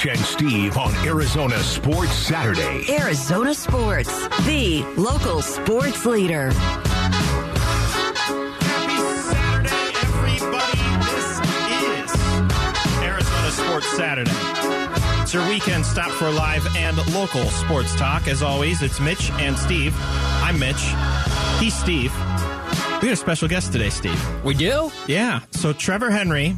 Mitch and Steve on Arizona Sports Saturday. Arizona Sports, the local sports leader. Happy Saturday, everybody. This is Arizona Sports Saturday. It's your weekend stop for live and local sports talk. As always, it's Mitch and Steve. I'm Mitch. He's Steve. We got a special guest today, Steve. We do? Yeah. So Trevor Henry,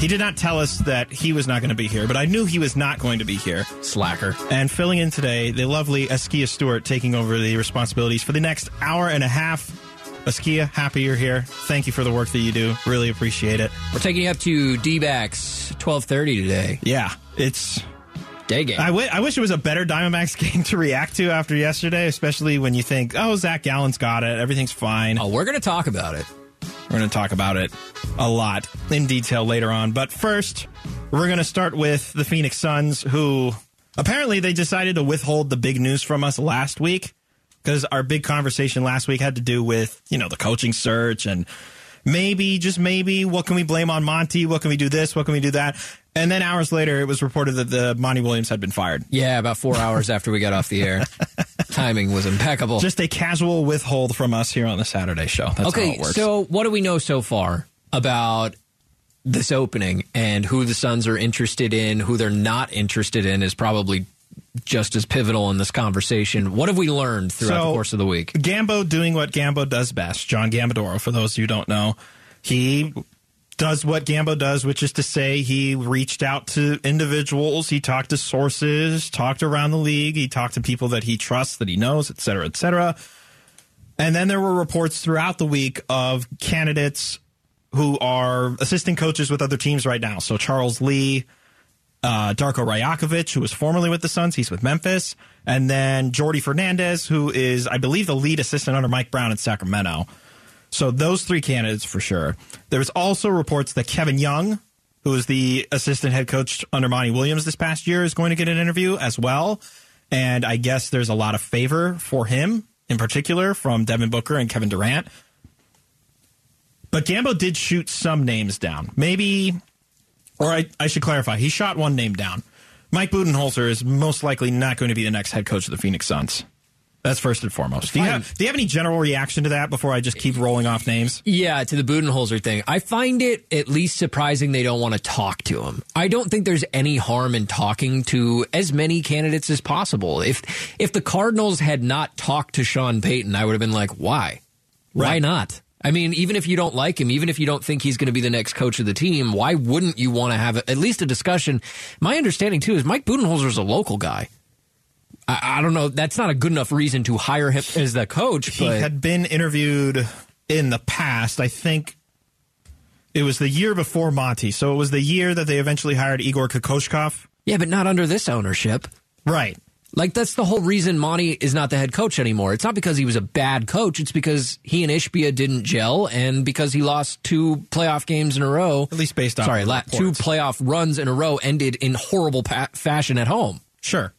he did not tell us that he was not going to be here, but I knew he was not going to be here. Slacker. And filling in today, the lovely Askia Stewart taking over the responsibilities for the next hour and a half. Askia, happy you're here. Thank you for the work that you do. Really appreciate it. We're taking you up to D-backs 1230 today. Yeah, it's. Day game. I, w- I wish it was a better Diamondbacks game to react to after yesterday, especially when you think, oh, Zach Gallen's got it. Everything's fine. oh, we're going to talk about it. We're going to talk about it a lot in detail later on. But first, we're going to start with the Phoenix Suns, who apparently they decided to withhold the big news from us last week because our big conversation last week had to do with, you know, the coaching search and maybe, just maybe, what can we blame on Monty? What can we do this? What can we do that? And then hours later, it was reported that the Monty Williams had been fired. Yeah, about four hours after we got off the air. Timing was impeccable. Just a casual withhold from us here on the Saturday show. That's how okay, it works. so what do we know so far about this opening and who the Suns are interested in, who they're not interested in is probably just as pivotal in this conversation. What have we learned throughout So- the course of the week? Gambo doing what Gambo does best. John Gambadoro, for those who don't know, he does what Gambo does, which is to say he reached out to individuals, he talked to sources, talked around the league, he talked to people that he trusts, that he knows, et cetera, et cetera. And then there were reports throughout the week of candidates who are assistant coaches with other teams right now. So Charles Lee, uh, Darko Rajakovic, who was formerly with the Suns, he's with Memphis, and then Jordi Fernandez, who is, I believe, the lead assistant under Mike Brown in Sacramento. So those three candidates for sure. There's also reports that Kevin Young, who is the assistant head coach under Monty Williams this past year, is going to get an interview as well. And I guess there's a lot of favor for him in particular from Devin Booker and Kevin Durant. But Gambo did shoot some names down. Maybe or I, I should clarify, he shot one name down. Mike Budenholzer is most likely not going to be the next head coach of the Phoenix Suns. That's first and foremost. Do you, have, do you have any general reaction to that before I just keep rolling off names? Yeah, to the Budenholzer thing. I find it at least surprising they don't want to talk to him. I don't think there's any harm in talking to as many candidates as possible. If if the Cardinals had not talked to Sean Payton, I would have been like, why? Why not? I mean, even if you don't like him, even if you don't think he's going to be the next coach of the team, why wouldn't you want to have at least a discussion? My understanding too is Mike Budenholzer is a local guy. I, I don't know. That's not a good enough reason to hire him as the coach. He but had been interviewed in the past. I think it was the year before Monty. So it was the year that they eventually hired Igor Kokoshkov. yeah, but not under this ownership. Right. Like that's the whole reason Monty is not the head coach anymore. It's not because he was a bad coach. It's because he and Ishbia didn't gel, and because he lost two playoff games in a row. At least based on sorry, la- two playoff runs in a row ended in horrible pa- fashion at home. Sure.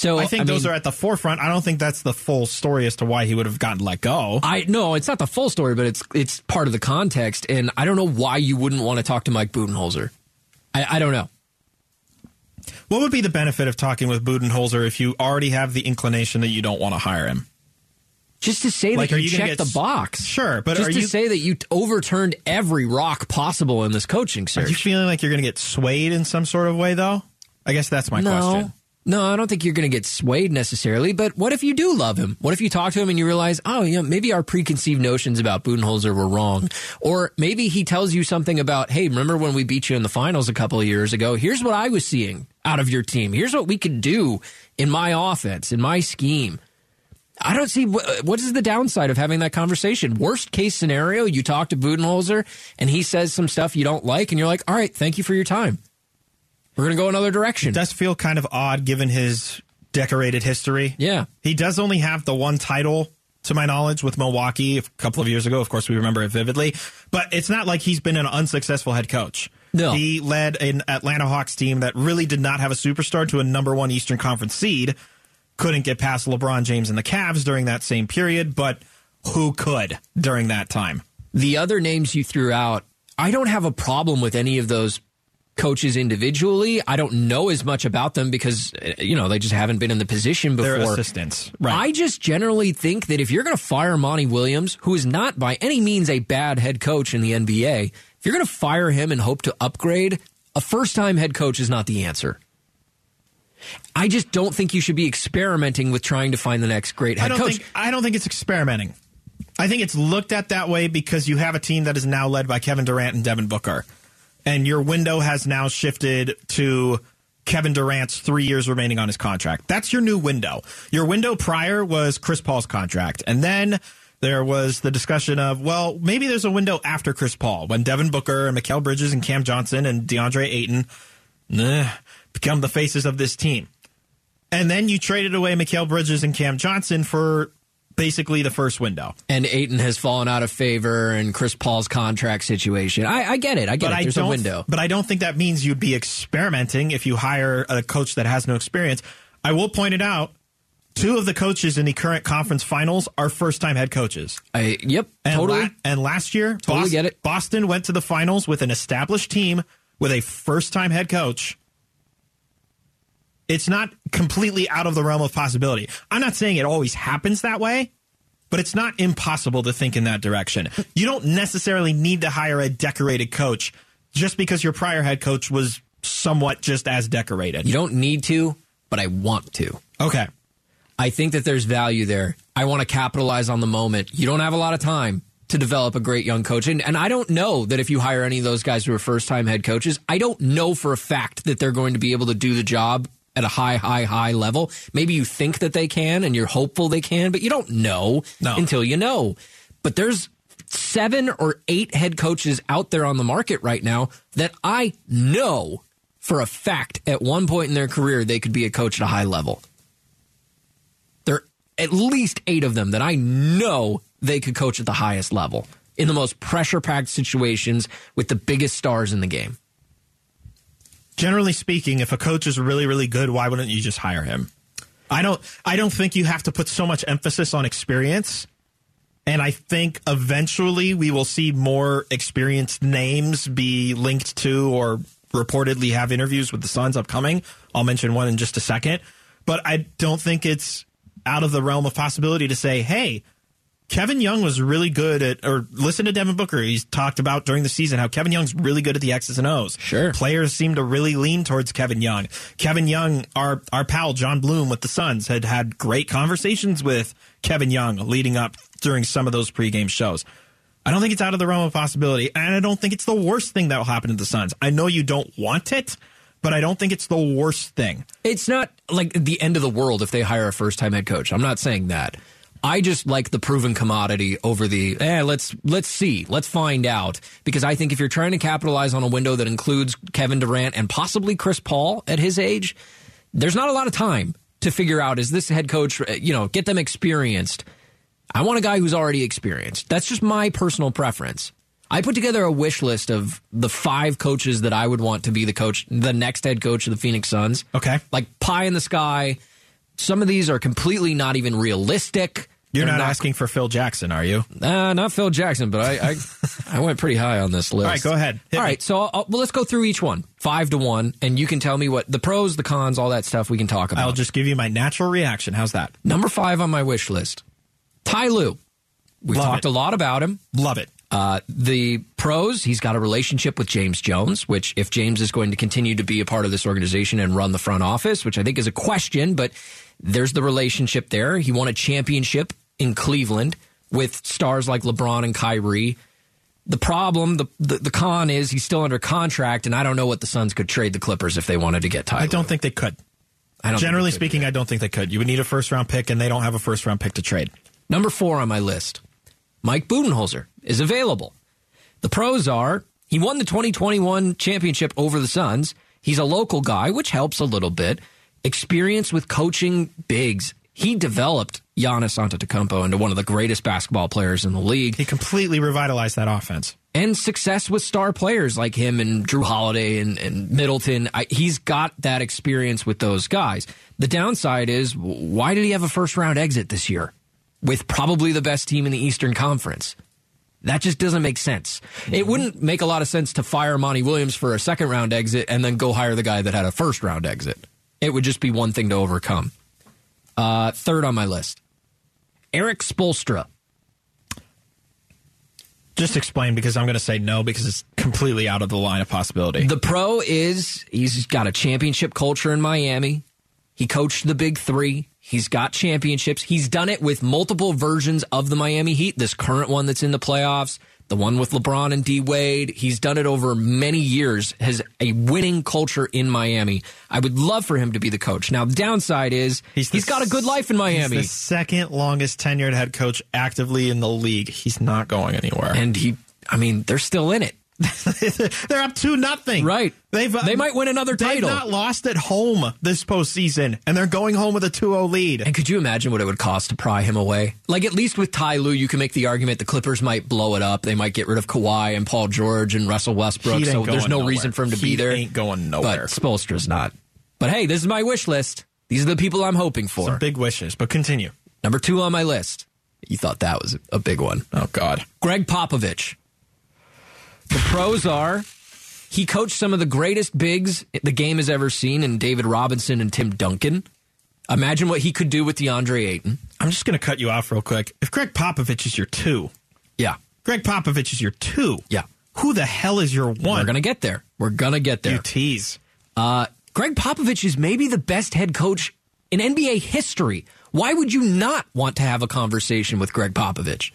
So I think those mean, are at the forefront. I don't think that's the full story as to why he would have gotten let go. I no, it's not the full story, but it's it's part of the context, and I don't know why you wouldn't want to talk to Mike Budenholzer. I, I don't know. What would be the benefit of talking with Budenholzer if you already have the inclination that you don't want to hire him? Just to say Like, that you, you checked get the box, Sure, but just to you say that you overturned every rock possible in this coaching search. are you feeling like you're going to get swayed in some sort of way though? I guess that's my no. question. No, I don't think you're going to get swayed necessarily. But what if you do love him? What if you talk to him and you realize, oh, know, maybe our preconceived notions about Budenholzer were wrong, or maybe he tells you something about, hey, remember when we beat you in the finals a couple of years ago? Here's what I was seeing out of your team. Here's what we could do in my offense, in my scheme. I don't see what, what is the downside of having that conversation. Worst case scenario, you talk to Budenholzer and he says some stuff you don't like, and you're like, all right, thank you for your time. We're going to go another direction. It does feel kind of odd given his decorated history. yeah. He does only have the one title, to my knowledge, with Milwaukee a couple of years ago. Of course, we remember it vividly. But it's not like he's been an unsuccessful head coach. No. He led an Atlanta Hawks team that really did not have a superstar to a number one Eastern Conference seed. Couldn't get past LeBron James and the Cavs during that same period, but who could during that time? The other names you threw out, I don't have a problem with any of those coaches individually. I don't know as much about them because uh, you know they just haven't been in the position before. They're assistants, right? I just generally think that if you're going to fire Monty Williams, who is not by any means a bad head coach in the NBA, if you're going to fire him and hope to upgrade, a first time head coach is not the answer. I just don't think you should be experimenting with trying to find the next great head I coach. think I don't think it's experimenting. I think it's looked at that way because you have a team that is now led by Kevin Durant and Devin Booker, and your window has now shifted to Kevin Durant's three years remaining on his contract. That's your new window. Your window prior was Chris Paul's contract, and then there was the discussion of, well, maybe there's a window after Chris Paul when Devin Booker and Mikal Bridges and Cam Johnson and DeAndre Ayton nah, become the faces of this team. And then you traded away Mikal Bridges and Cam Johnson for basically the first window. and Ayton has fallen out of favor and Chris Paul's contract situation. I, I get it. I get But it. There's a window. But I don't think that means you'd be experimenting if you hire a coach that has no experience. I will point it out. Two of the coaches in the current conference finals are first time head coaches. I, yep, And, totally. la- and last year, Totally get it. Boston went to the finals with an established team with a first time head coach. It's not completely out of the realm of possibility. I'm not saying it always happens that way, but it's not impossible to think in that direction. You don't necessarily need to hire a decorated coach just because your prior head coach was somewhat just as decorated. you don't need to, but I want to. Okay. I think that there's value there. I want to capitalize on the moment. You don't have a lot of time to develop a great young coach. And, and I don't know that if you hire any of those guys who are first time head coaches, I don't know for a fact that they're going to be able to do the job at a high, high, high level. Maybe you think that they can and you're hopeful they can, but you don't know No. until you know. But there's seven or eight head coaches out there on the market right now that I know for a fact at one point in their career they could be a coach at a high level. There are at least eight of them that I know they could coach at the highest level in the most pressure packed situations with the biggest stars in the game. Generally speaking, if a coach is really, really good, why wouldn't you just hire him? I don't I don't think you have to put so much emphasis on experience. And I think eventually we will see more experienced names be linked to or reportedly have interviews with the Suns upcoming. I'll mention one in just a second. But I don't think it's out of the realm of possibility to say, hey, Kevin Young was really good at, or listen to Devin Booker. He's talked about during the season how Kevin Young's really good at the X's and O's. Sure. Players seem to really lean towards Kevin Young. Kevin Young, our, our pal John Bloom with the Suns, had had great conversations with Kevin Young leading up during some of those pregame shows. I don't think it's out of the realm of possibility, and I don't think it's the worst thing that will happen to the Suns. I know you don't want it, but I don't think it's the worst thing. It's not like the end of the world if they hire a first time head coach. I'm not saying that. I just like the proven commodity over the eh, let's let's see, let's find out. Because I think if you're trying to capitalize on a window that includes Kevin Durant and possibly Chris Paul at his age, there's not a lot of time to figure out is this head coach, uh, you know, get them experienced. I want a guy who's already experienced. That's just my personal preference. I put together a wish list of the five coaches that I would want to be the coach, the next head coach of the Phoenix Suns. Okay. Like pie in the sky. Some of these are completely not even realistic. You're not, asking for Phil Jackson, are you? Uh, not Phil Jackson, but I, I, I went pretty high on this list. All right, go ahead. Hit all me. right, so I'll, well, let's go through each one, five to one, and you can tell me what the pros, the cons, all that stuff we can talk about. I'll just give you my natural reaction. How's that? Number five on my wish list, Ty Lue. We've Love talked it. a lot about him. Love it. Uh, the pros, he's got a relationship with James Jones, which if James is going to continue to be a part of this organization and run the front office, which I think is a question, but there's the relationship there. He won a championship in Cleveland with stars like LeBron and Kyrie. The problem, the, the the con is he's still under contract, and I don't know what the Suns could trade the Clippers if they wanted to get Ty. I don't think they could. I don't Generally speaking, I don't think they could. You would need a first round pick, and they don't have a first round pick to trade. Number four on my list, Mike Budenholzer is available. The pros are he won the 2021 championship over the Suns. He's a local guy, which helps a little bit. Experience with coaching bigs. He developed Giannis Antetokounmpo into one of the greatest basketball players in the league He completely revitalized that offense. and success with star players like him and Jrue Holiday and, and Middleton. I, he's got that experience with those guys. The downside is, why did he have a first round exit this year with probably the best team in the Eastern Conference? That just doesn't make sense. It mm-hmm. wouldn't make a lot of sense to fire Monty Williams for a second round exit and then go hire the guy that had a first round exit. It would just be one thing to overcome. Uh, third on my list, Erik Spoelstra. Just explain because I'm going to say no because it's completely out of the line of possibility. The pro is he's got a championship culture in Miami. He coached the big three. He's got championships. He's done it with multiple versions of the Miami Heat. This current one that's in the playoffs, the one with LeBron and D Wade. He's done it over many years, has a winning culture in Miami. I would love for him to be the coach. Now, the downside is he's, he's got a good life in Miami. He's the second longest tenured head coach actively in the league. He's not going anywhere. and he, I mean, they're still in it. They're up two nothing. Right. They've uh, They might win another title. They've not lost at home this postseason, and they're going home with a 2-0 lead. And could you imagine what it would cost to pry him away? Like at least with Ty Lue, you can make the argument the Clippers might blow it up. They might get rid of Kawhi and Paul George and Russell Westbrook. So there's no nowhere. reason for him to be Heat there. ain't going nowhere. But Spoelstra's not. But hey, this is my wish list. These are the people I'm hoping for. Some big wishes, but continue. Number two on my list. You thought that was a big one. Oh God. Gregg Popovich. The pros are he coached some of the greatest bigs the game has ever seen in David Robinson and Tim Duncan. Imagine what he could do with DeAndre Ayton. I'm just going to cut you off real quick. If Gregg Popovich is your two, Yeah. Gregg Popovich is your two. Yeah. Who the hell is your one? We're going to get there. We're going to get there. you tease. Uh, Gregg Popovich is maybe the best head coach in NBA history. Why would you not want to have a conversation with Gregg Popovich?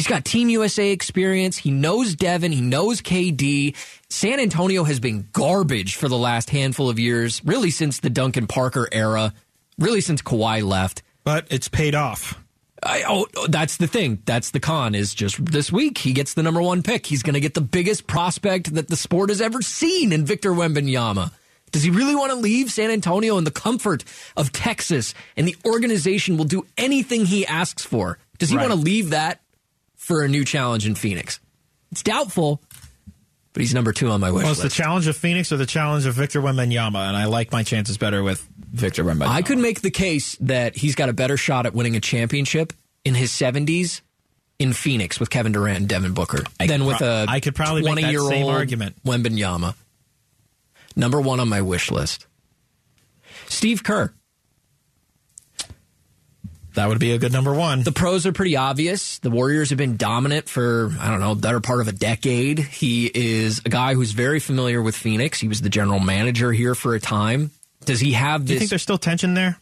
He's got Team USA experience. He knows Devin. He knows KD. San Antonio has been garbage for the last handful of years, really since the Duncan Parker era, really since Kawhi left. But it's paid off. I, oh, oh that's the thing. That's the con. Is just this week he gets the number one pick. He's going to get the biggest prospect that the sport has ever seen in Victor Wembanyama. Does he really want to leave San Antonio in the comfort of Texas and the organization will do anything he asks for? Does he Right. want to leave that for a new challenge in Phoenix? It's doubtful, but he's number two on my wish Well, it's the challenge of Phoenix or the challenge of Victor Wembanyama, and I like my chances better with Victor Wembanyama. I could make the case that he's got a better shot at winning a championship in his 70s in Phoenix with Kevin Durant and Devin Booker I than with pro- a I could probably make that 20 year same old argument. Wembanyama. Number one on my wish list. Steve Kerr. That would be a good number one. The pros are pretty obvious. The Warriors have been dominant for, I don't know, better part of a decade. He is a guy who's very familiar with Phoenix. He was the general manager here for a time. Does he have Do you think there's still tension there?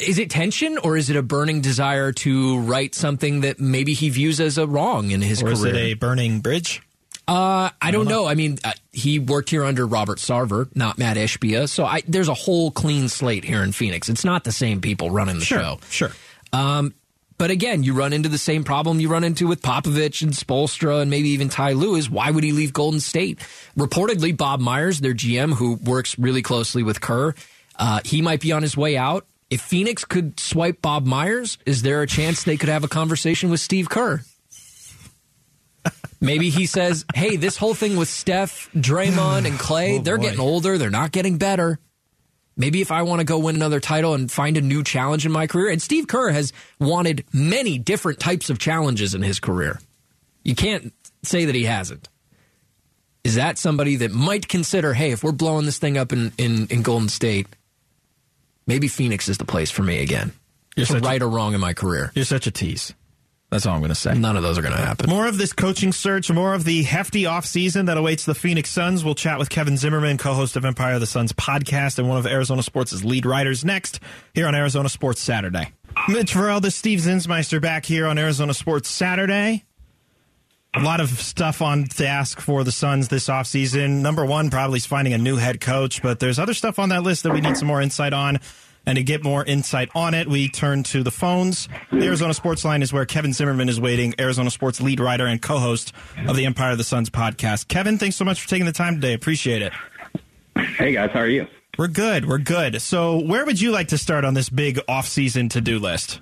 is it tension or is it a burning desire to right something that maybe he views as a wrong in his Or is career? it a burning bridge? Uh, I don't know. I mean, uh, he worked here under Robert Sarver, not Matt Ishbia. So I, there's a whole clean slate here in Phoenix. It's not the same people running the show. Sure. But again, you run into the same problem you run into with Popovich and Spoelstra and maybe even Ty Lue is why would he leave Golden State? Reportedly, Bob Myers, their GM, who works really closely with Kerr, uh, he might be on his way out. If Phoenix could swipe Bob Myers, is there a chance they could have a conversation with Steve Kerr? Maybe he says, "Hey, this whole thing with Steph, Draymond, and Clay, Oh, getting older. They're not getting better. Maybe if I want to go win another title and find a new challenge in my career." And Steve Kerr has wanted many different types of challenges in his career. You can't say that he hasn't. Is that somebody that might consider, "Hey, if we're blowing this thing up in in, in Golden State, maybe Phoenix is the place for me again." You're such a- right or wrong in my career. You're such a tease. That's all I'm going to say. None of those are going to happen. More of this coaching search, more of the hefty offseason that awaits the Phoenix Suns. We'll chat with Kevin Zimmerman, co host of Empire of the Suns podcast and one of Arizona Sports' lead writers next here on Arizona Sports Saturday. Mitch Varelda, Steve Zinsmeister back here on Arizona Sports Saturday. A lot of stuff on to ask for the Suns this offseason. Number one, probably is finding a new head coach, but there's other stuff on that list that we need some more insight on. And to get more insight on it, we turn to the phones. The Arizona Sports Line is where Kevin Zimmerman is waiting, Arizona Sports lead writer and co host of the Empire of the Suns podcast. Kevin, thanks so much for taking the time today. Appreciate it. Hey guys, how are you? We're good. We're good. So, where would you like to start on this big offseason to do list?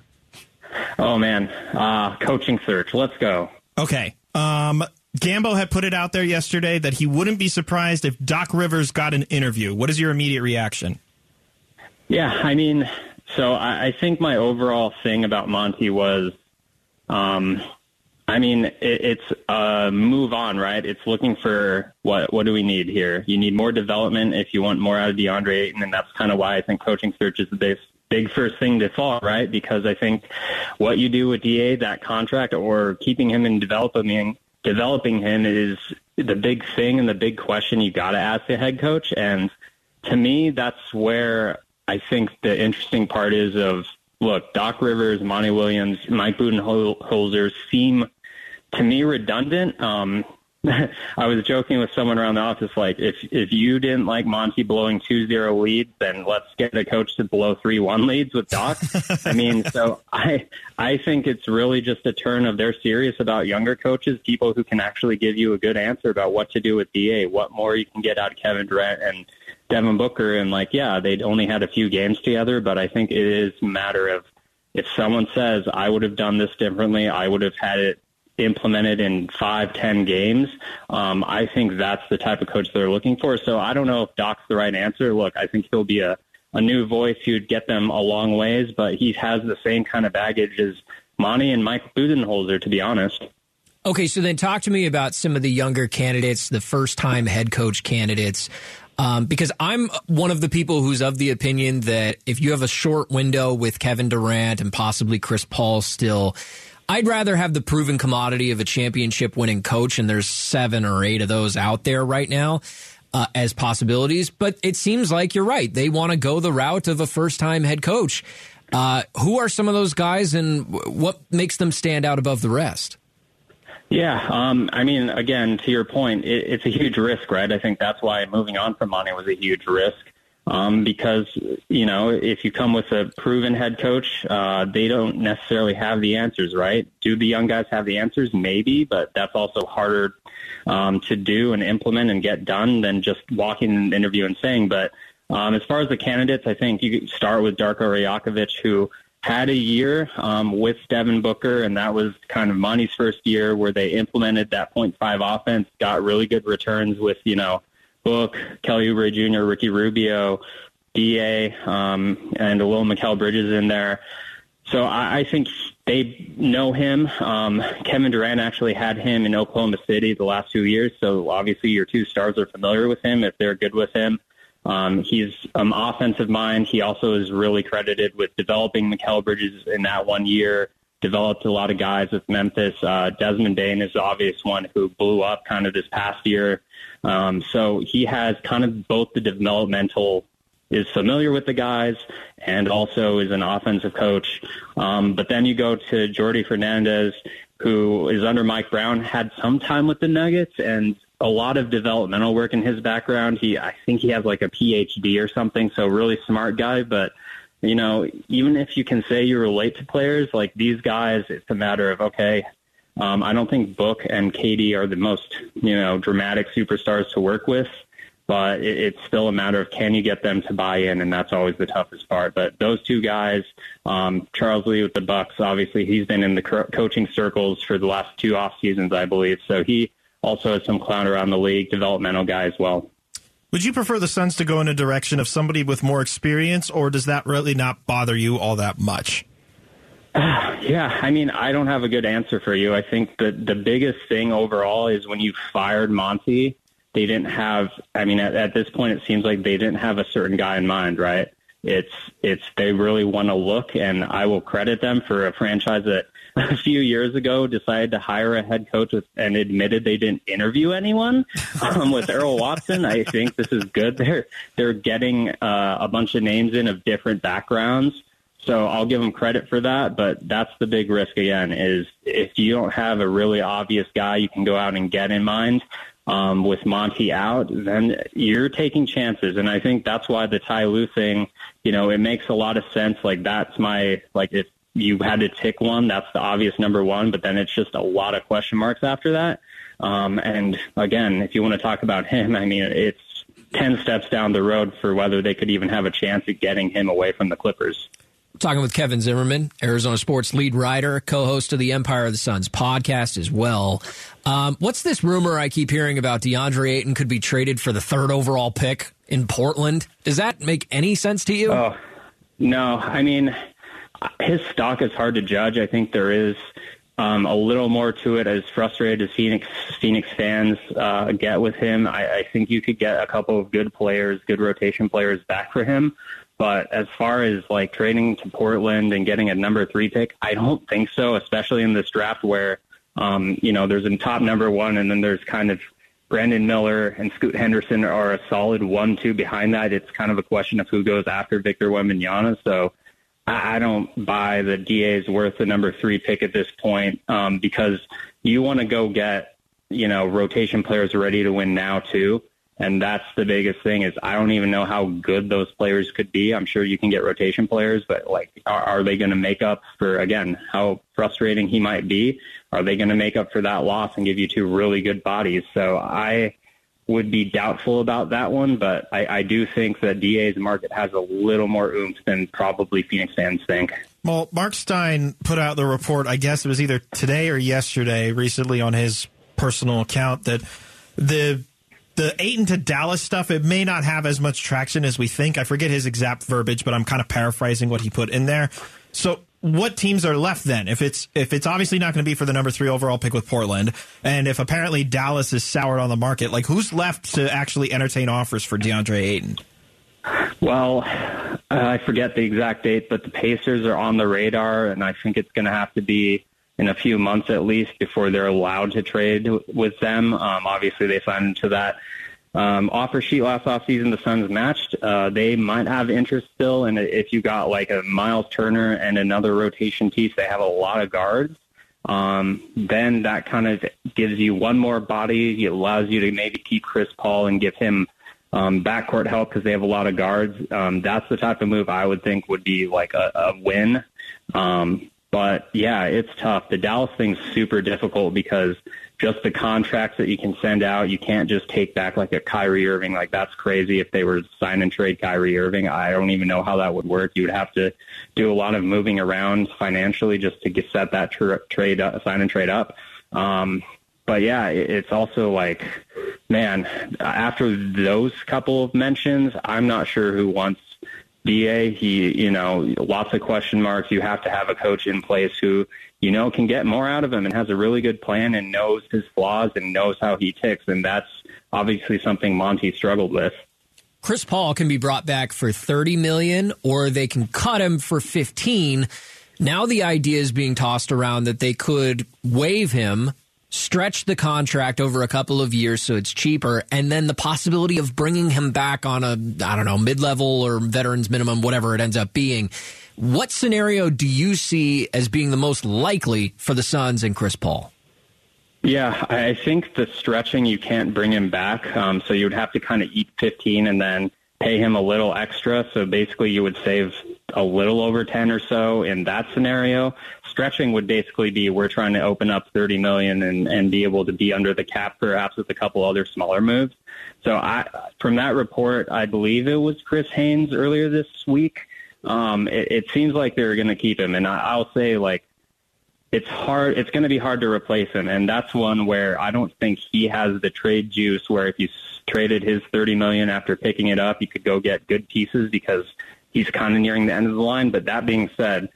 Oh man, uh, coaching search. Let's go. Okay. Um, Gambo had put it out there yesterday that he wouldn't be surprised if Doc Rivers got an interview. What is your immediate reaction? Yeah, I mean, so I, I think my overall thing about Monty was, um, I mean, it, it's a move on, right? It's looking for what what do we need here? You need more development if you want more out of DeAndre Ayton, and that's kind of why I think coaching search is the big big first thing to fall, right? Because I think what you do with Da that contract or keeping him and developing developing him is the big thing and the big question you got to ask the head coach. And to me, that's where I think the interesting part is of look, Doc Rivers, Monty Williams, Mike Budenholzer seem to me redundant. Um, I was joking with someone around the office, like if if you didn't like Monty blowing 2-0 leads, then let's get a coach to blow three one leads with Doc. I mean, so I I think it's really just a turn of they're serious about younger coaches, people who can actually give you a good answer about what to do with Da, what more you can get out of Kevin Durant and Devin Booker, and like yeah, they'd only had a few games together, but I think it is a matter of if someone says I would have done this differently, I would have had it implemented in five, ten games. Um, I think that's the type of coach they're looking for. So I don't know if Doc's the right answer. Look, I think he'll be a, a new voice who'd get them a long ways, but he has the same kind of baggage as Monty and Mike Budenholzer, to be honest. Okay, so then talk to me about some of the younger candidates, the first time head coach candidates. Um, because I'm one of the people who's of the opinion that if you have a short window with Kevin Durant and possibly Chris Paul still, I'd rather have the proven commodity of a championship winning coach, and there's seven or eight of those out there right now. Uh, as possibilities, but it seems like you're right. They want to go the route of a first time head coach. Uh, who are some of those guys and what makes them stand out above the rest? Yeah, um, I mean, again, to your point, it, it's a huge risk, right? I think that's why moving on from Monty was a huge risk. Um, because you know if you come with a proven head coach, uh, they don't necessarily have the answers, right? Do the young guys have the answers? Maybe, but that's also harder um, to do and implement and get done than just walking in an interview and saying. But um, as far as the candidates, I think you start with Darko Rajakovic, who had a year um, with Devin Booker, and that was kind of Monty's first year where they implemented that 0.5 offense, got really good returns with you know Book, Kelly Oubre Jr., Ricky Rubio, Da, um, and a little Mikal Bridges in there. So I, I think they know him. Um, Kevin Durant actually had him in Oklahoma City the last two years, so obviously your two stars are familiar with him if they're good with him. Um, he's um, offensive mind. He also is really credited with developing Mikal Bridges in that one year. Developed a lot of guys with Memphis. Uh, Desmond Bane is the obvious one who blew up kind of this past year. Um, so he has kind of both the developmental is familiar with the guys and also is an offensive coach. Um, but then you go to Jordi Fernandez, who is under Mike Brown, had some time with the Nuggets and a lot of developmental work in his background. He, I think he has like a PhD or something, so really smart guy. But you know, even if you can say you relate to players like these guys, it's a matter of okay, um, I don't think Book and KD are the most, you know, dramatic superstars to work with, but it, it's still a matter of can you get them to buy in, and that's always the toughest part. But those two guys, um, Charles Lee with the Bucks, obviously he's been in the co- coaching circles for the last two off seasons, I believe. So he also some clown around the league, developmental guy as well. Would you prefer the Suns to go in a direction of somebody with more experience, or does that really not bother you all that much? Yeah, I mean, I don't have a good answer for you. I think the the biggest thing overall is when you fired Monty, they didn't have. I mean, at, at this point, it seems like they didn't have a certain guy in mind, right? It's it's they really want to look, and I will credit them for a franchise that a few years ago decided to hire a head coach with, and admitted they didn't interview anyone um, with Earl Watson. I think this is good. They're they're getting uh, a bunch of names in of different backgrounds so I'll give them credit for that, but that's the big risk again is if you don't have a really obvious guy you can go out and get in mind um, with Monty out, then you're taking chances. And I think that's why the Ty Lue thing, you know, it makes a lot of sense. Like that's my, like if you had to tick one, that's the obvious number one, but then it's just a lot of question marks after that. Um, and again, if you want to talk about him, I mean, it's 10 steps down the road for whether they could even have a chance at getting him away from the Clippers. Talking with Kevin Zimmerman, Arizona Sports lead writer, co-host of the Empire of the Suns podcast as well. Um, what's this rumor I keep hearing about DeAndre Ayton could be traded for the third overall pick in Portland? Does that make any sense to you? Oh, no. I mean, his stock is hard to judge. I think there is um, a little more to it. As frustrated as Phoenix Phoenix fans uh, get with him, I, I think you could get a couple of good players, good rotation players back for him. But as far as like trading to Portland and getting a number three pick, I don't think so. Especially in this draft where um, you know there's a top number one, and then there's kind of Brandon Miller and Scoot Henderson are a solid one-two behind that. It's kind of a question of who goes after Victor Wembanyama. So I, don't buy the DA is worth the number three pick at this point um, because you want to go get you know rotation players ready to win now too. And that's the biggest thing is I don't even know how good those players could be. I'm sure you can get rotation players, but like, are, are they going to make up for again how frustrating he might be? Are they going to make up for that loss and give you two really good bodies? So I would be doubtful about that one, but I, I do think that DA's market has a little more oomph than probably Phoenix fans think. Well, Mark Stein put out the report, I guess it was either today or yesterday, recently on his personal account, that the the Ayton to Dallas stuff, it may not have as much traction as we think. I forget his exact verbiage, but I'm kind of paraphrasing what he put in there. So what teams are left then? If it's if it's obviously not going to be for the number three overall pick with Portland, and if apparently Dallas is soured on the market, like who's left to actually entertain offers for DeAndre Ayton? Well, uh, I forget the exact date, but the Pacers are on the radar, and I think it's going to have to be in a few months at least before they're allowed to trade with them. Um, obviously, they signed to that um, offer sheet last offseason. The Suns matched. Uh, they might have interest still, and if you got like a Miles Turner and another rotation piece, they have a lot of guards. Um, then that kind of gives you one more body. It allows you to maybe keep Chris Paul and give him um, backcourt help because they have a lot of guards. Um, that's the type of move I would think would be like a, a win. Um, but yeah, it's tough. The Dallas thing's super difficult because just the contracts that you can send out, you can't just take back like a Kyrie Irving. Like that's crazy. If they were sign and trade Kyrie Irving, I don't even know how that would work. You would have to do a lot of moving around financially just to get set that tra- trade uh, sign and trade up. Um, but yeah, it's also like, man, after those couple of mentions, I'm not sure who wants DA. He, you know, lots of question marks. You have to have a coach in place who, you know, can get more out of him and has a really good plan and knows his flaws and knows how he ticks. And that's obviously something Monty struggled with. Chris Paul can be brought back for 30 million or they can cut him for 15. Now the idea is being tossed around that they could waive him stretch the contract over a couple of years so it's cheaper, and then the possibility of bringing him back on a, I don't know, mid level or veterans minimum, whatever it ends up being. What scenario do you see as being the most likely for the Suns and Chris Paul? Yeah, I think the stretching, you can't bring him back. Um, so you would have to kind of eat 15 and then pay him a little extra. So basically, you would save a little over 10 or so in that scenario stretching would basically be we're trying to open up 30 million and, and be able to be under the cap perhaps with a couple other smaller moves. So I, from that report, I believe it was Chris Haynes earlier this week. Um, it, it seems like they're going to keep him, and I, I'll say like it's hard. It's going to be hard to replace him, and that's one where I don't think he has the trade juice. Where if you traded his 30 million after picking it up, you could go get good pieces because he's kind of nearing the end of the line. But that being said,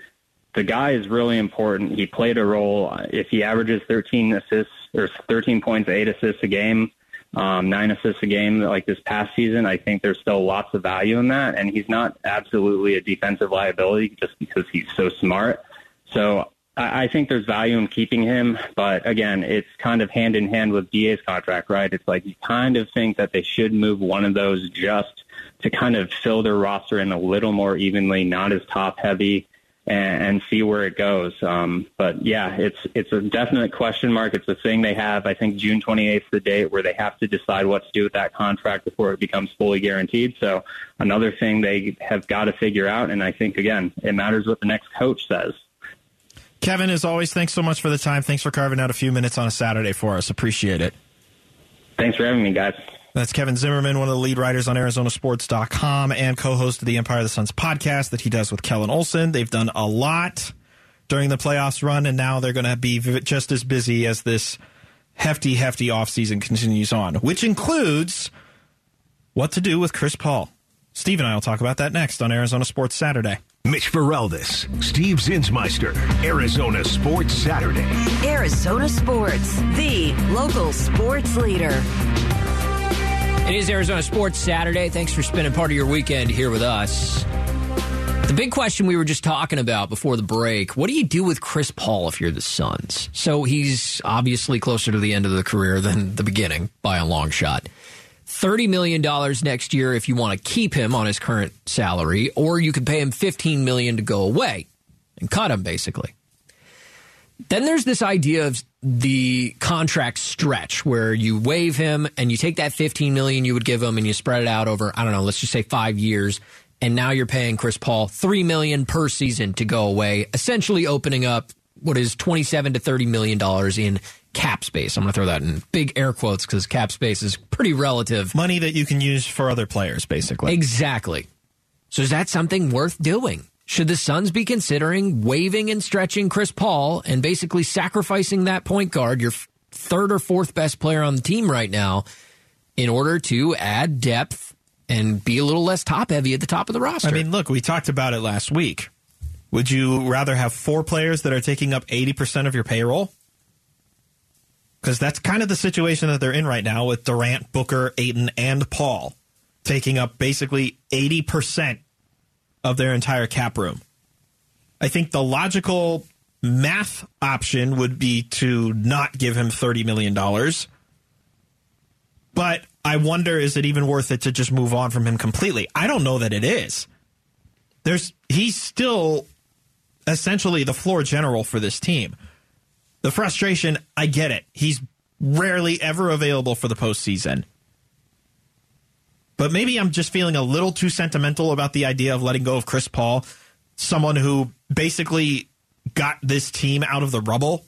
the guy is really important. He played a role. If he averages 13 assists or 13 points, eight assists a game, um, nine assists a game like this past season, I think there's still lots of value in that. And he's not absolutely a defensive liability just because he's so smart. So I, I think there's value in keeping him. But again, it's kind of hand in hand with DA's contract, right? It's like you kind of think that they should move one of those just to kind of fill their roster in a little more evenly, not as top heavy and, and see where it goes. Um, but yeah, it's it's a definite question mark. It's a thing they have. I think June 28th is the date where they have to decide what to do with that contract before it becomes fully guaranteed. So another thing they have got to figure out. And I think again, it matters what the next coach says. Kevin, as always, thanks so much for the time. Thanks for carving out a few minutes on a Saturday for us. Appreciate it. Thanks for having me, guys. That's Kevin Zimmerman, one of the lead writers on ArizonaSports.com and co-host of the Empire of the Suns podcast that he does with Kellen Olson. They've done a lot during the playoffs run, and now they're going to be just as busy as this hefty, hefty offseason continues on, which includes what to do with Chris Paul. Steve and I will talk about that next on Arizona Sports Saturday. Mitch Feraldis, Steve Zinsmeister, Arizona Sports Saturday. Arizona Sports, the local sports leader. It is Arizona Sports Saturday. Thanks for spending part of your weekend here with us. The big question we were just talking about before the break what do you do with Chris Paul if you're the Suns? So he's obviously closer to the end of the career than the beginning by a long shot. $30 million next year if you want to keep him on his current salary, or you could pay him 15 million to go away and cut him, basically. Then there's this idea of the contract stretch where you waive him and you take that 15 million you would give him and you spread it out over I don't know, let's just say 5 years and now you're paying Chris Paul 3 million per season to go away, essentially opening up what is 27 to 30 million dollars in cap space. I'm going to throw that in big air quotes cuz cap space is pretty relative. Money that you can use for other players, basically. Exactly. So is that something worth doing? Should the Suns be considering waiving and stretching Chris Paul and basically sacrificing that point guard, your third or fourth best player on the team right now, in order to add depth and be a little less top heavy at the top of the roster? I mean, look, we talked about it last week. Would you rather have four players that are taking up 80% of your payroll? Because that's kind of the situation that they're in right now with Durant, Booker, Ayton, and Paul taking up basically 80% of their entire cap room. I think the logical math option would be to not give him $30 million. But I wonder is it even worth it to just move on from him completely? I don't know that it is. There's he's still essentially the floor general for this team. The frustration, I get it. He's rarely ever available for the postseason. But maybe I'm just feeling a little too sentimental about the idea of letting go of Chris Paul, someone who basically got this team out of the rubble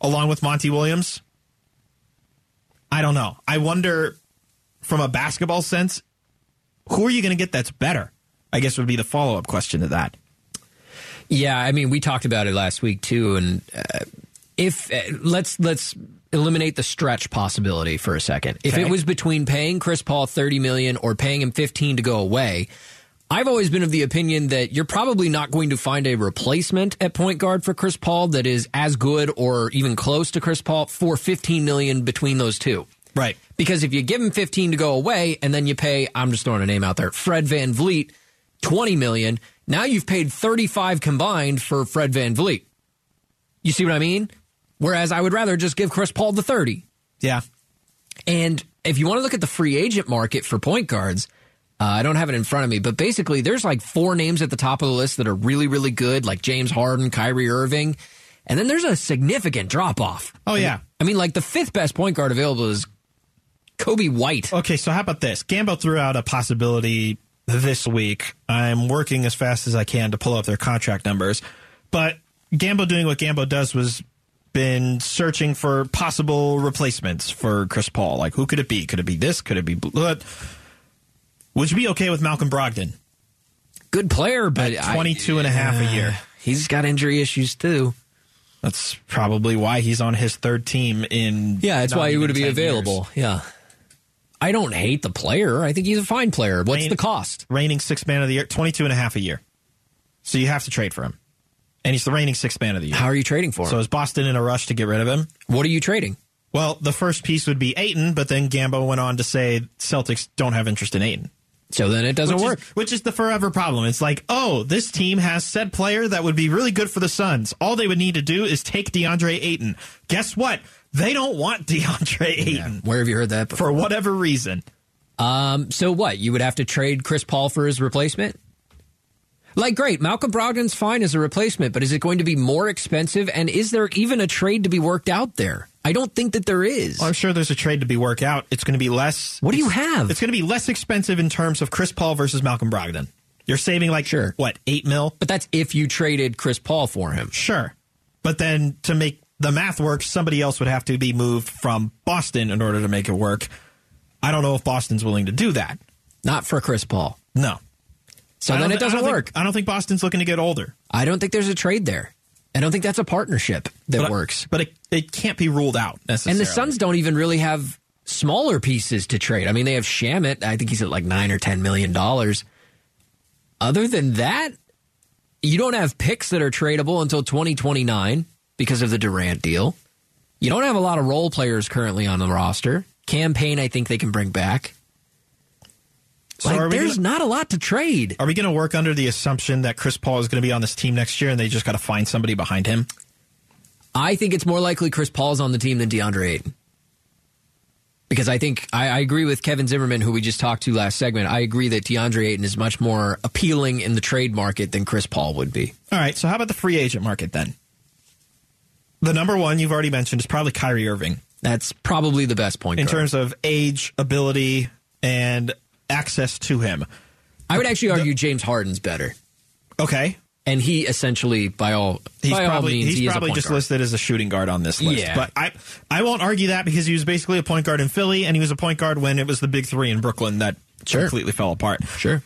along with Monty Williams. I don't know. I wonder from a basketball sense, who are you going to get that's better? I guess would be the follow up question to that. Yeah, I mean, we talked about it last week too, and uh, if uh, let's let's eliminate the stretch possibility for a second. If Okay. it was between paying Chris Paul 30 million or paying him 15 to go away, I've always been of the opinion that you're probably not going to find a replacement at point guard for Chris Paul that is as good or even close to Chris Paul for 15 million between those two. Right. Because if you give him 15 to go away and then you pay, I'm just throwing a name out there, Fred VanVleet 20 million, now you've paid 35 combined for Fred VanVleet. You see what I mean? Whereas I would rather just give Chris Paul the 30. Yeah. And if you want to look at the free agent market for point guards, uh, I don't have it in front of me, but basically there's like four names at the top of the list that are really, really good, like James Harden, Kyrie Irving. And then there's a significant drop off. Oh, yeah. I mean, like the fifth best point guard available is Coby White. Okay, so how about this? Gambo threw out a possibility this week. I'm working as fast as I can to pull up their contract numbers, but Gambo doing what Gambo does was been searching for possible replacements for Chris Paul. Like, who could it be? Could it be this? Could it be? What? Would you be okay with Malcolm Brogdon? Good player, but At 22 and a half a year. He's got injury issues too. That's probably why he's on his third team in. Yeah, that's why he would be available. years. Yeah. I don't hate the player. I think he's a fine player. What's Wayne- the cost? Reigning six man of the year, 22 and a half a year. So you have to trade for him. And he's the reigning sixth man of the year. How are you trading for him? So is Boston in a rush to get rid of him? what are you trading? Well, the first piece would be Ayton, but then Gambo went on to say Celtics don't have interest in Ayton. So then it doesn't Which work. is, which is the forever problem. It's like, oh, this team has said player that would be really good for the Suns. All they would need to do is take DeAndre Ayton. Guess what? They don't want DeAndre Ayton Where have you heard that before? for whatever reason. Um, so what? You would have to trade Chris Paul for his replacement? Like, great, Malcolm Brogdon's fine as a replacement, but is it going to be more expensive? And is there even a trade to be worked out there? I don't think that there is. Well, I'm sure there's a trade to be worked out. It's going to be less. What do you have? It's going to be less expensive in terms of Chris Paul versus Malcolm Brogdon. You're saving like Sure. what eight mil? but that's if you traded Chris Paul for him. Sure, but then to make the math work, somebody else would have to be moved from Boston in order to make it work. I don't know if Boston's willing to do that. Not for Chris Paul. No. So then it doesn't think- work. I don't think Boston's looking to get older. I don't think there's a trade there. I don't think that's a partnership that but works. but it, it can't be ruled out necessarily. And the Suns don't even really have smaller pieces to trade. I mean, they have Shamet. I think he's at like nine or ten million dollars. Other than that, You don't have picks that are tradable until 2029 because of the Durant deal. You don't have a lot of role players currently on the roster. Campaign, I think they can bring back. So like, there's gonna- not a lot to trade. Are we going to work under the assumption that Chris Paul is going to be on this team next year and they just got to find somebody behind him? I think it's more likely Chris Paul's on the team than DeAndre Ayton. Because I think I, I agree with Kevin Zimmerman, who we just talked to last segment. I agree that DeAndre Ayton is much more appealing in the trade market than Chris Paul would be. All right, so how about the free agent market then? The number one you've already mentioned is probably Kyrie Irving That's probably the best point in guard. terms of age, ability, and access to him. I would actually argue James Harden's better, Okay, and he essentially, by all he's by probably all means, he's he is a probably just guard. listed as a shooting guard on this list. Yeah. But I I won't argue that because he was basically a point guard in Philly and he was a point guard when it was the big three in Brooklyn that Sure. completely fell apart. Sure.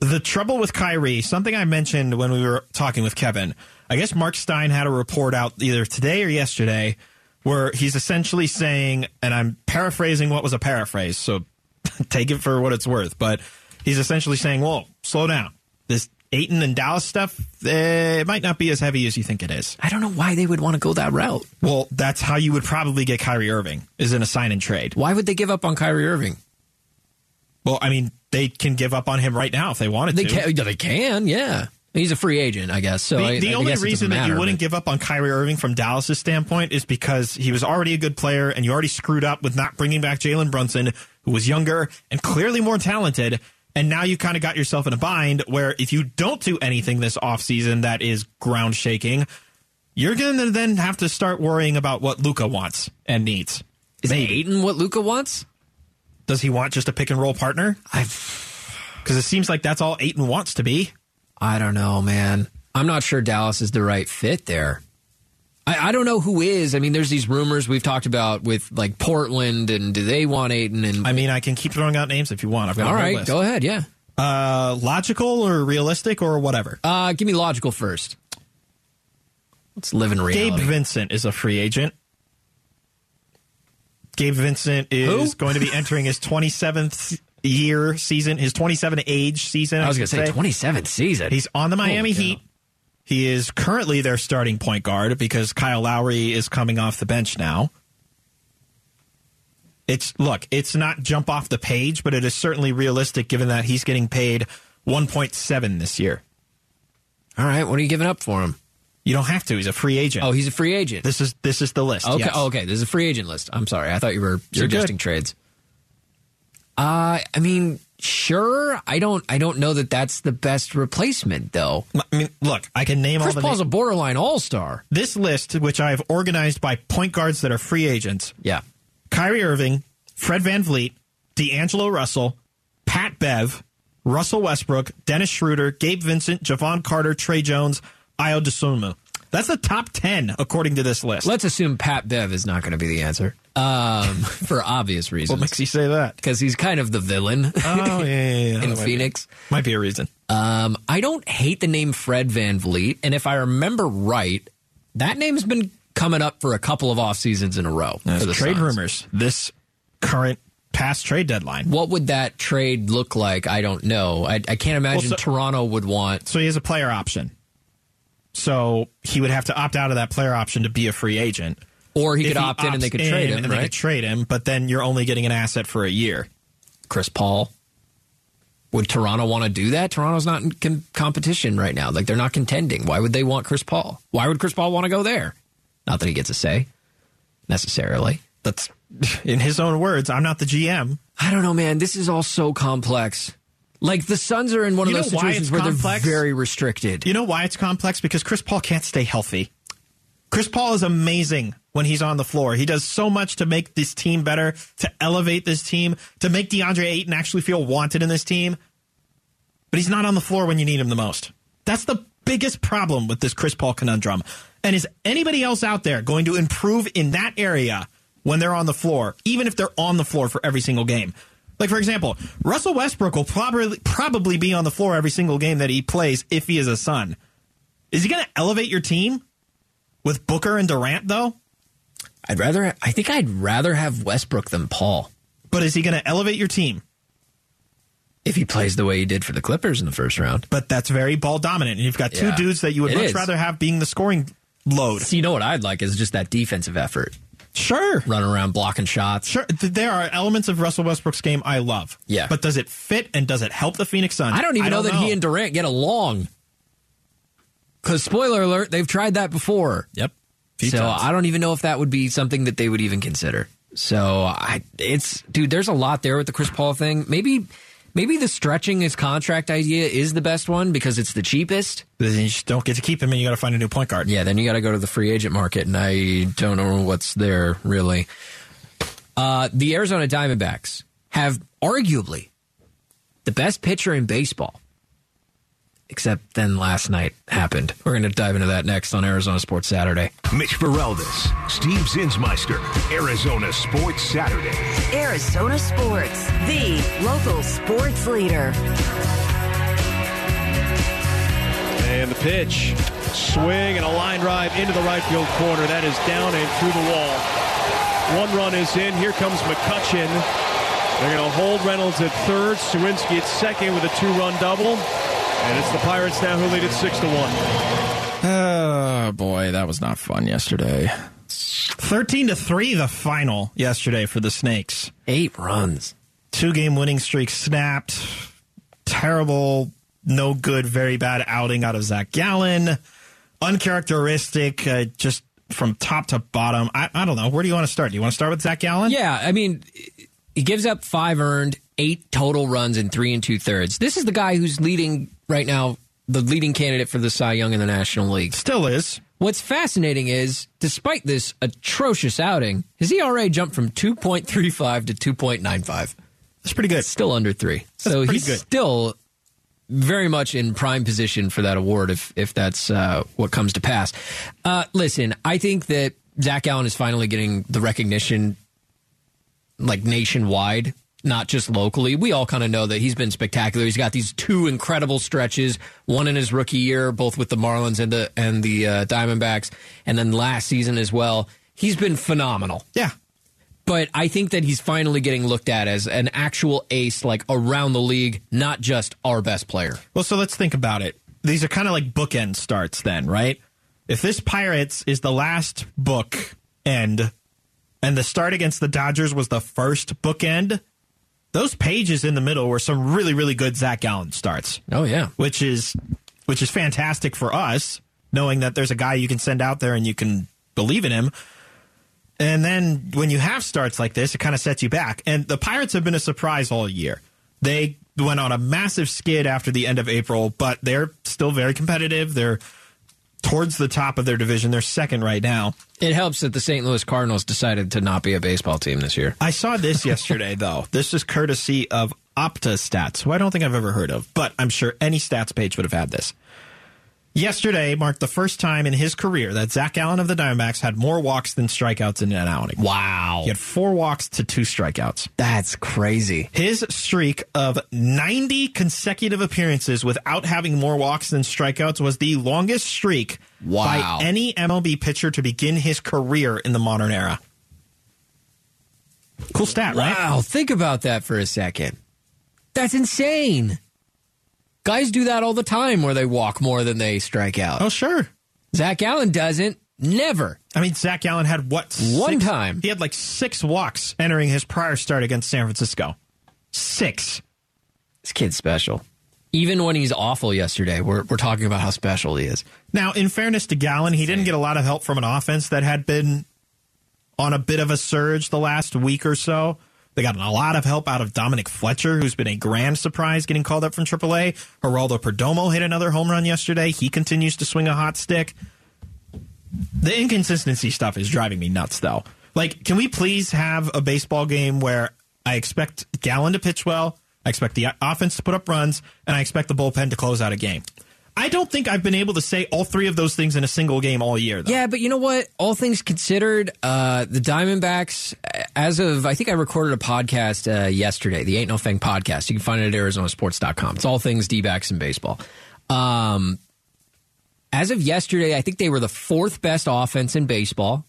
The trouble with Kyrie, something I mentioned when we were talking with Kevin, I guess Marc Stein had a report out either today or yesterday where he's essentially saying, and I'm paraphrasing what was a paraphrase, so take it for what it's worth, but he's essentially saying, "Well, slow down. This Ayton and Dallas stuff, eh, it might not be as heavy as you think it is. I don't know why they would want to go that route. Well, that's how you would probably get Kyrie Irving, is in a sign and trade. Why would they give up on Kyrie Irving? Well, I mean, they can give up on him right now if they wanted They to. can. They can. Yeah. He's a free agent, I guess. So The, I, the I only guess it doesn't reason that you wouldn't but- give up on Kyrie Irving from Dallas's standpoint is because he was already a good player and you already screwed up with not bringing back Jalen Brunson, who was younger and clearly more talented. And now you kind of got yourself in a bind where if you don't do anything this offseason that is ground shaking, you're going to then have to start worrying about what Luka wants and needs. Is Ayton what Luka wants? Does he want just a pick and roll partner? Because it seems like that's all Ayton wants to be. I don't know, man. I'm not sure Dallas is the right fit there. I, I don't know who is. I mean, there's these rumors we've talked about with like Portland, and do they want Ayton? And I mean, I can keep throwing out names if you want. I've got all right, list. go ahead. Yeah. Uh, logical or realistic or whatever. Uh, give me logical first. Let's live in Gabe reality. Vincent is a free agent. Gabe Vincent is Who? going to be entering his 27th year season, his 27 age season. I was going to say 27th season. He's on the Miami Holy. Heat. He is currently their starting point guard because Kyle Lowry is coming off the bench now. It's look, it's not jump off the page, but it is certainly realistic given that he's getting paid 1.7 this year. All right, what are you giving up for him? You don't have to. He's a free agent. Oh, he's a free agent. this is this is the list. Okay, yes. oh, okay. There's a free agent list. I'm sorry. I thought you were You're suggesting good. trades. Uh, I mean, sure. I don't. I don't know that that's the best replacement, though. I mean, look, I can name Chris all the Paul's na- a borderline all star. this list, which I've organized by point guards that are free agents: Yeah. Kyrie Irving, Fred VanVleet, D'Angelo Russell, Pat Bev, Russell Westbrook, Dennis Schroeder, Gabe Vincent, Jevon Carter, Tre Jones, Ayo Dosunmu. That's the top ten according to this list. Let's assume Pat Bev is not going to be the answer, um, for obvious reasons. what makes you say that? Because he's kind of the villain Oh yeah, yeah, yeah. in might be- Phoenix. might be a reason. Um, I don't hate the name Fred VanVleet, and if I remember right, that name's been coming up for a couple of off seasons in a row. for the trade Suns. rumors. This current past trade deadline. What would that trade look like? I don't know. I, I can't imagine so- Toronto would want. So he has a player option. So he would have to opt out of that player option to be a free agent. Or he If could opt in and they could trade him, and they could trade him, but then you're only getting an asset for a year. Chris Paul. Would Toronto want to do that? Toronto's not in com- competition right now. Like they're not contending. Why would they want Chris Paul? Why would Chris Paul want to go there? Not that he gets a say necessarily. That's in his own words. I'm not the GM. I don't know, man. This is all so complex. Like the Suns are in one You of those situations where complex? they're very restricted. You know why it's complex? Because Chris Paul can't stay healthy. Chris Paul is amazing when he's on the floor. He does so much to make this team better, to elevate this team, to make DeAndre Ayton actually feel wanted in this team. But he's not on the floor when you need him the most. That's the biggest problem with this Chris Paul conundrum. And is anybody else out there going to improve in that area when they're on the floor, even if they're on the floor for every single game? Like, for example, Russell Westbrook will probably probably be on the floor every single game that he plays if he is a Sun. Is he going to elevate your team with Booker and Durant, though? I'd rather. I think I'd rather have Westbrook than Paul. But is he going to elevate your team? If he plays the way he did for the Clippers in the first round. But that's very ball dominant. And you've got two Yeah. dudes that you would much is. rather have being the scoring load. So you know what I'd like is just that defensive effort. Sure. Running around blocking shots. Sure, there are elements of Russell Westbrook's game I love. Yeah. but does it fit and does it help the Phoenix Suns? I don't even know that he and Durant get along. Because spoiler alert, they've tried that before. Yep. Few so times. I don't even know if that would be something that they would even consider. So I, it's dude, there's a lot there with the Chris Paul thing. Maybe, maybe the stretching his contract idea is the best one because it's the cheapest. Then you just don't get to keep him, and you got to find a new point guard. Yeah, then you got to go to the free agent market, and I don't know what's there really. Uh, the Arizona Diamondbacks have arguably the best pitcher in baseball. Except then last night happened. We're going to dive into that next on Arizona Sports Saturday. Mitch Bareldes, Steve Zinsmeister, Arizona Sports Saturday. Arizona Sports, the local sports leader. And the pitch, swing and a line drive into the right field corner. That is down and through the wall. One run is in. Here comes McCutcheon. They're going to hold Reynolds at third. Suwinski at second with a two-run double. And it's the Pirates now who lead it six to one. Oh boy, that was not fun yesterday. Thirteen to three, the final yesterday for the Snakes. Eight runs. Two game winning streak snapped. Terrible, no good, very bad outing out of Zach Gallen. Uncharacteristic, uh, just from top to bottom. I, I don't know. Where do you want to start? Do you want to start with Zach Gallen? Yeah, I mean, he gives up five earned, eight total runs in three and two thirds. This is the guy who's leading right now, the leading candidate for the Cy Young in the National League. Still is. What's fascinating is, despite this atrocious outing, his ERA jumped from 2.35 to 2.95. That's pretty good. Still under three. so he's good. still very much in prime position for that award if if that's uh, what comes to pass. Uh, listen, I think that Zach Gallen is finally getting the recognition like nationwide, not just locally. We all kind of know that he's been spectacular. He's got these two incredible stretches, one in his rookie year, both with the Marlins and the and the uh, Diamondbacks, and then last season as well. He's been phenomenal Yeah. but I think that he's finally getting looked at as an actual ace, like around the league, not just our best player. Well, so let's think about it. These are kind of like bookend starts, then, right? If this Pirates is the last book end, and the start against the Dodgers was the first bookend, those pages in the middle were some really, really good Zach Gallen starts, Oh yeah, which is which is fantastic for us, knowing that there's a guy you can send out there and you can believe in him. And then when you have starts like this, it kind of sets you back. And the Pirates have been a surprise all year. They went on a massive skid after the end of April, but they're still very competitive. They're towards the top of their division. They're second right now. it helps that the St. Louis Cardinals decided to not be a baseball team this year. I saw this yesterday, though. This is courtesy of Opta Stats, who I don't think I've ever heard of, but I'm sure any stats page would have had this. Yesterday marked the first time in his career that Zach Gallen of the Diamondbacks had more walks than strikeouts in an outing. Wow, He had four walks to two strikeouts. that's crazy. His streak of 90 consecutive appearances without having more walks than strikeouts was the longest streak Wow. by any MLB pitcher to begin his career in the modern era. Cool stat, right? Wow, think about that for a second. That's insane. Guys do that all the time, where they walk more than they strike out. Oh, sure. Zach Gallen doesn't. Never. I mean, Zach Gallen had what? One six- time. He had like six walks entering his prior start against San Francisco. Six. This kid's special. Even when he's awful yesterday, we're, we're talking about how special he is. Now, in fairness to Gallen, he didn't get a lot of help from an offense that had been on a bit of a surge the last week or so. They got a lot of help out of Dominic Fletcher, who's been a grand surprise getting called up from AAA. Geraldo Perdomo hit another home run yesterday. He continues to swing a hot stick. The inconsistency stuff is driving me nuts, though. Like, can we please have a baseball game where I expect Gallen to pitch well, I expect the offense to put up runs, and I expect the bullpen to close out a game? I don't think I've been able to say all three of those things in a single game all year, though. Yeah, but you know what? All things considered, uh, the Diamondbacks, as of, I think I recorded a podcast uh, yesterday, the Ain't No Thing podcast. You can find it at ArizonaSports.com. It's all things D backs and baseball. Um, as of yesterday, I think they were the fourth best offense in baseball.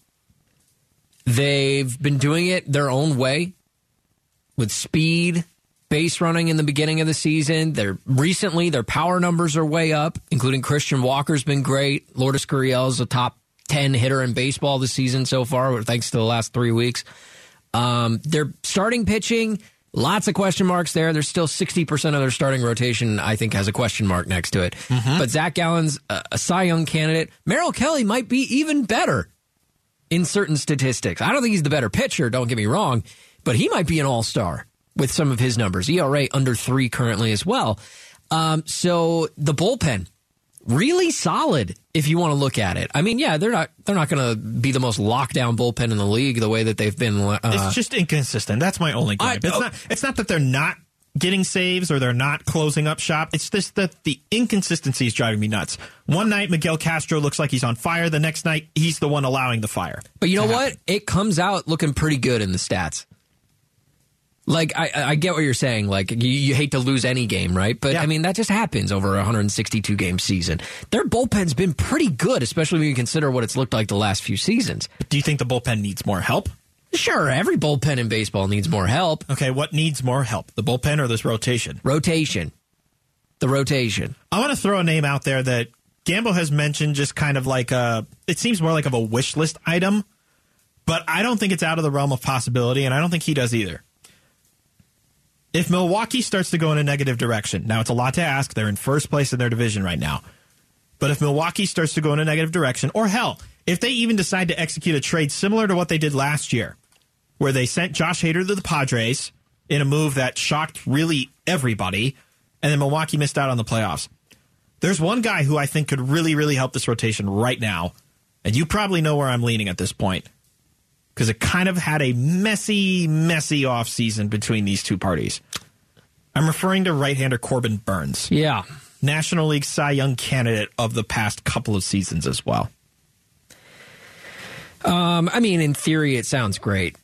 They've been doing it their own way with speed base running in the beginning of the season. They're recently their power numbers are way up, including Christian Walker's been great. Lourdes Gurriel is a top ten hitter in baseball this season so far, thanks to the last three weeks. Um, their starting pitching, lots of question marks there. There's still 60% of their starting rotation, I think, has a question mark next to it. But Zach Gallen's a, a Cy Young candidate. Merrill Kelly might be even better in certain statistics. I don't think he's the better pitcher, don't get me wrong, but he might be an all star with some of his numbers. ERA under three currently as well. Um, so the bullpen, really solid if you want to look at it. I mean, yeah, they're not they're not going to be the most lockdown bullpen in the league the way that they've been. Uh, It's just inconsistent. That's my only gripe. I- it's oh. not. It's not that they're not getting saves or they're not closing up shop. It's just that the inconsistency is driving me nuts. One night Miguel Castro looks like he's on fire. The next night he's the one allowing the fire. But you know what? happen. It comes out looking pretty good in the stats. Like I, I get what you're saying. Like you, you hate to lose any game, right? But Yeah. I mean that just happens over a 162 game season. Their bullpen's been pretty good, especially when you consider what it's looked like the last few seasons. Do you think the bullpen needs more help? Sure, every bullpen in baseball needs more help. Okay, what needs more help? The bullpen or this rotation? Rotation, the rotation. I want to throw a name out there that Gamble has mentioned, just kind of like a. It seems more like of a wish list item, but I don't think it's out of the realm of possibility, and I don't think he does either. If Milwaukee starts to go in a negative direction, now it's a lot to ask. They're in first place in their division right now. But if Milwaukee starts to go in a negative direction, or hell, if they even decide to execute a trade similar to what they did last year, where they sent Josh Hader to the Padres in a move that shocked really everybody, and then Milwaukee missed out on the playoffs. There's one guy who I think could really, really help this rotation right now, and you probably know where I'm leaning at this point because it kind of had a messy, messy offseason between these two parties. I'm referring to right-hander Corbin Burnes, Yeah. National League Cy Young candidate of the past couple of seasons as well. Um, I mean, in theory, it sounds great.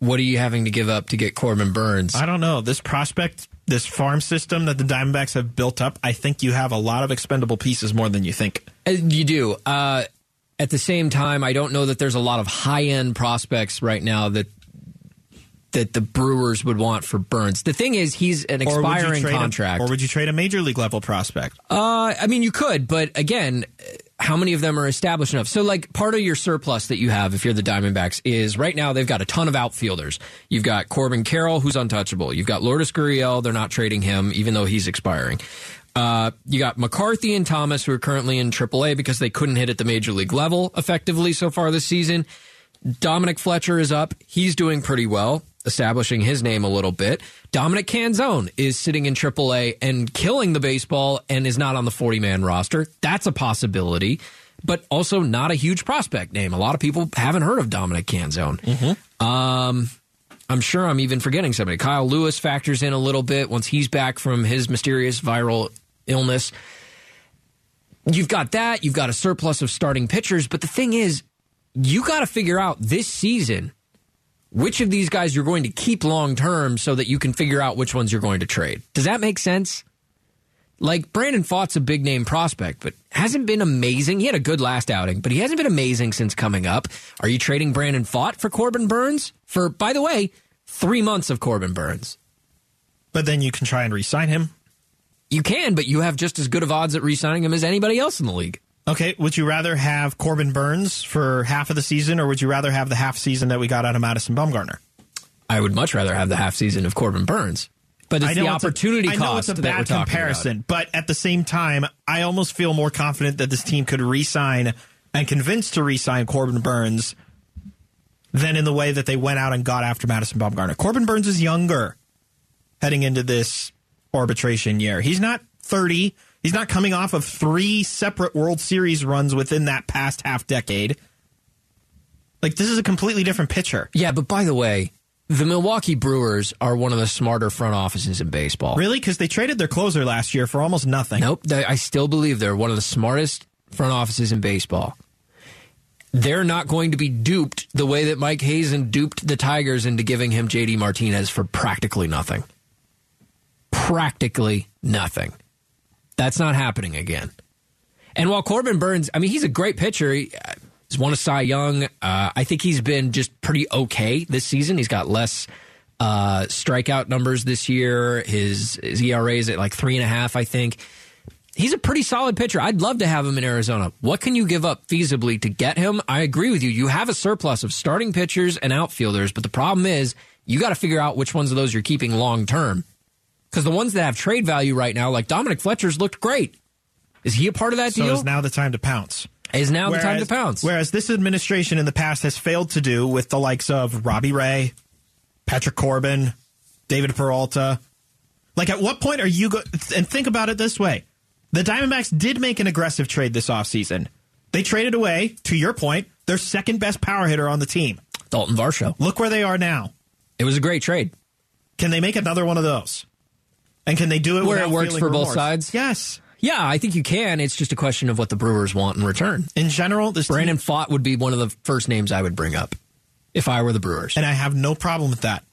What are you having to give up to get Corbin Burnes? I don't know. This prospect, this farm system that the Diamondbacks have built up, I think you have a lot of expendable pieces more than you think. Uh, You do. Uh, at the same time, I don't know that there's a lot of high end prospects right now that that the Brewers would want for Burnes. The thing is, he's an expiring trade a- contract. or would you trade a major league level prospect? Uh, I mean, you could, but again, how many of them are established enough? So, like, part of your surplus that you have if you're the Diamondbacks is right now they've got a ton of outfielders. You've got Corbin Carroll, who's untouchable. You've got Lourdes Gurriel. They're not trading him, even though he's expiring. Uh, you got McCarthy and Thomas, who are currently in AAA because they couldn't hit at the major league level effectively so far this season. Dominic Fletcher is up. He's doing pretty well, establishing his name a little bit. Dominic Canzone is sitting in AAA and killing the baseball and is not on the 40 man roster. That's a possibility, but also not a huge prospect name. A lot of people haven't heard of Dominic Canzone. Um, I'm sure I'm even forgetting somebody. Kyle Lewis factors in a little bit once he's back from his mysterious viral illness. You've got that. You've got a surplus of starting pitchers. But the thing is, you got to figure out this season which of these guys you're going to keep long term so that you can figure out which ones you're going to trade. Does that make sense? Like Brandon Pfaadt's a big name prospect, but hasn't been amazing. He had a good last outing, but he hasn't been amazing since coming up. Are you trading Brandon Pfaadt for Corbin Burnes? For, by the way, three months of Corbin Burnes. But then you can try and re-sign him. You can, but you have just as good of odds at re signing him as anybody else in the league. Okay, would you rather have Corbin Burnes for half of the season, or would you rather have the half season that we got out of Madison Bumgarner? I would much rather have the half season of Corbin Burnes. But it's the it's a- opportunity I know it's a bad comparison, but at the same time, I almost feel more confident that this team could re-sign and convince to re-sign Corbin Burnes than in the way that they went out and got after Madison Bumgarner. Corbin Burnes is younger heading into this arbitration year. He's not 30. He's not coming off of three separate World Series runs within that past half decade. Like this is a completely different pitcher. Yeah, but by the way, the Milwaukee Brewers are one of the smarter front offices in baseball. Really? Because they traded their closer last year for almost nothing. Nope. They, I still believe they're one of the smartest front offices in baseball. They're not going to be duped the way that Mike Hazen duped the Tigers into giving him JD Martinez for practically nothing. Practically nothing. That's not happening again. And while Corbin Burnes, I mean, he's a great pitcher. He, uh, he's won a Cy Young. Uh, I think he's been just pretty okay this season. He's got less uh, strikeout numbers this year. His, his ERA is at like three and a half, I think. He's a pretty solid pitcher. I'd love to have him in Arizona. What can you give up feasibly to get him? I agree with you. You have a surplus of starting pitchers and outfielders, but the problem is you got to figure out which ones of those you're keeping long term. Because the ones that have trade value right now, like Dominic Fletcher's looked great. Is he a part of that So deal? is now the time to pounce. Is now the time to pounce. Whereas this administration in the past has failed to do with the likes of Robbie Ray, Patrick Corbin, David Peralta. Like, at what point are you go? And think about it this way: the Diamondbacks did make an aggressive trade this offseason. They traded away, to your point, their second best power hitter on the team. Dalton Varsho. Look where they are now. It was a great trade. Can they make another one of those? And can they do it Where it works for both sides? Yes. Yeah, I think you can. It's just a question of what the Brewers want in return. In general, this team- Brandon Pfaadt would be one of the first names I would bring up if I were the Brewers. and I have no problem with that.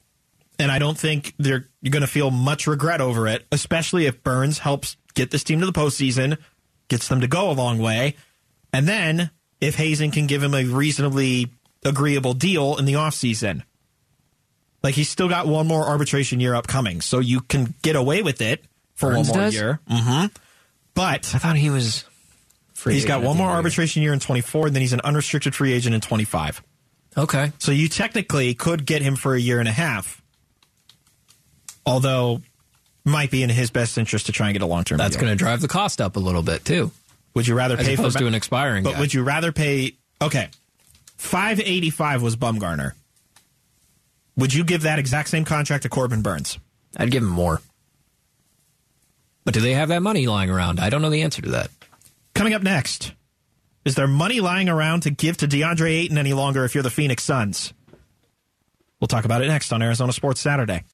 And I don't think they're you're going to feel much regret over it, especially if Burnes helps get this team to the postseason, gets them to go a long way, and then if Hazen can give him a reasonably agreeable deal in the offseason. Like he's still got one more arbitration year upcoming, so you can get away with it for Burnes one more does? year. hmm But I thought he was. Free he's got one more end of the arbitration year in 24, and then he's an unrestricted free agent in 25. Okay. So you technically could get him for a year and a half. Although might be in his best interest to try and get a long term. That's going to drive the cost up a little bit, too. Would you rather As pay opposed for to an expiring But guy. would you rather pay? Okay, five eighty five was Bumgarner. Would you give that exact same contract to Corbin Burnes? I'd give him more. But do they have that money lying around? I don't know the answer to that. Coming up next, is there money lying around to give to DeAndre Ayton any longer if you're the Phoenix Suns? We'll talk about it next on Arizona Sports Saturday.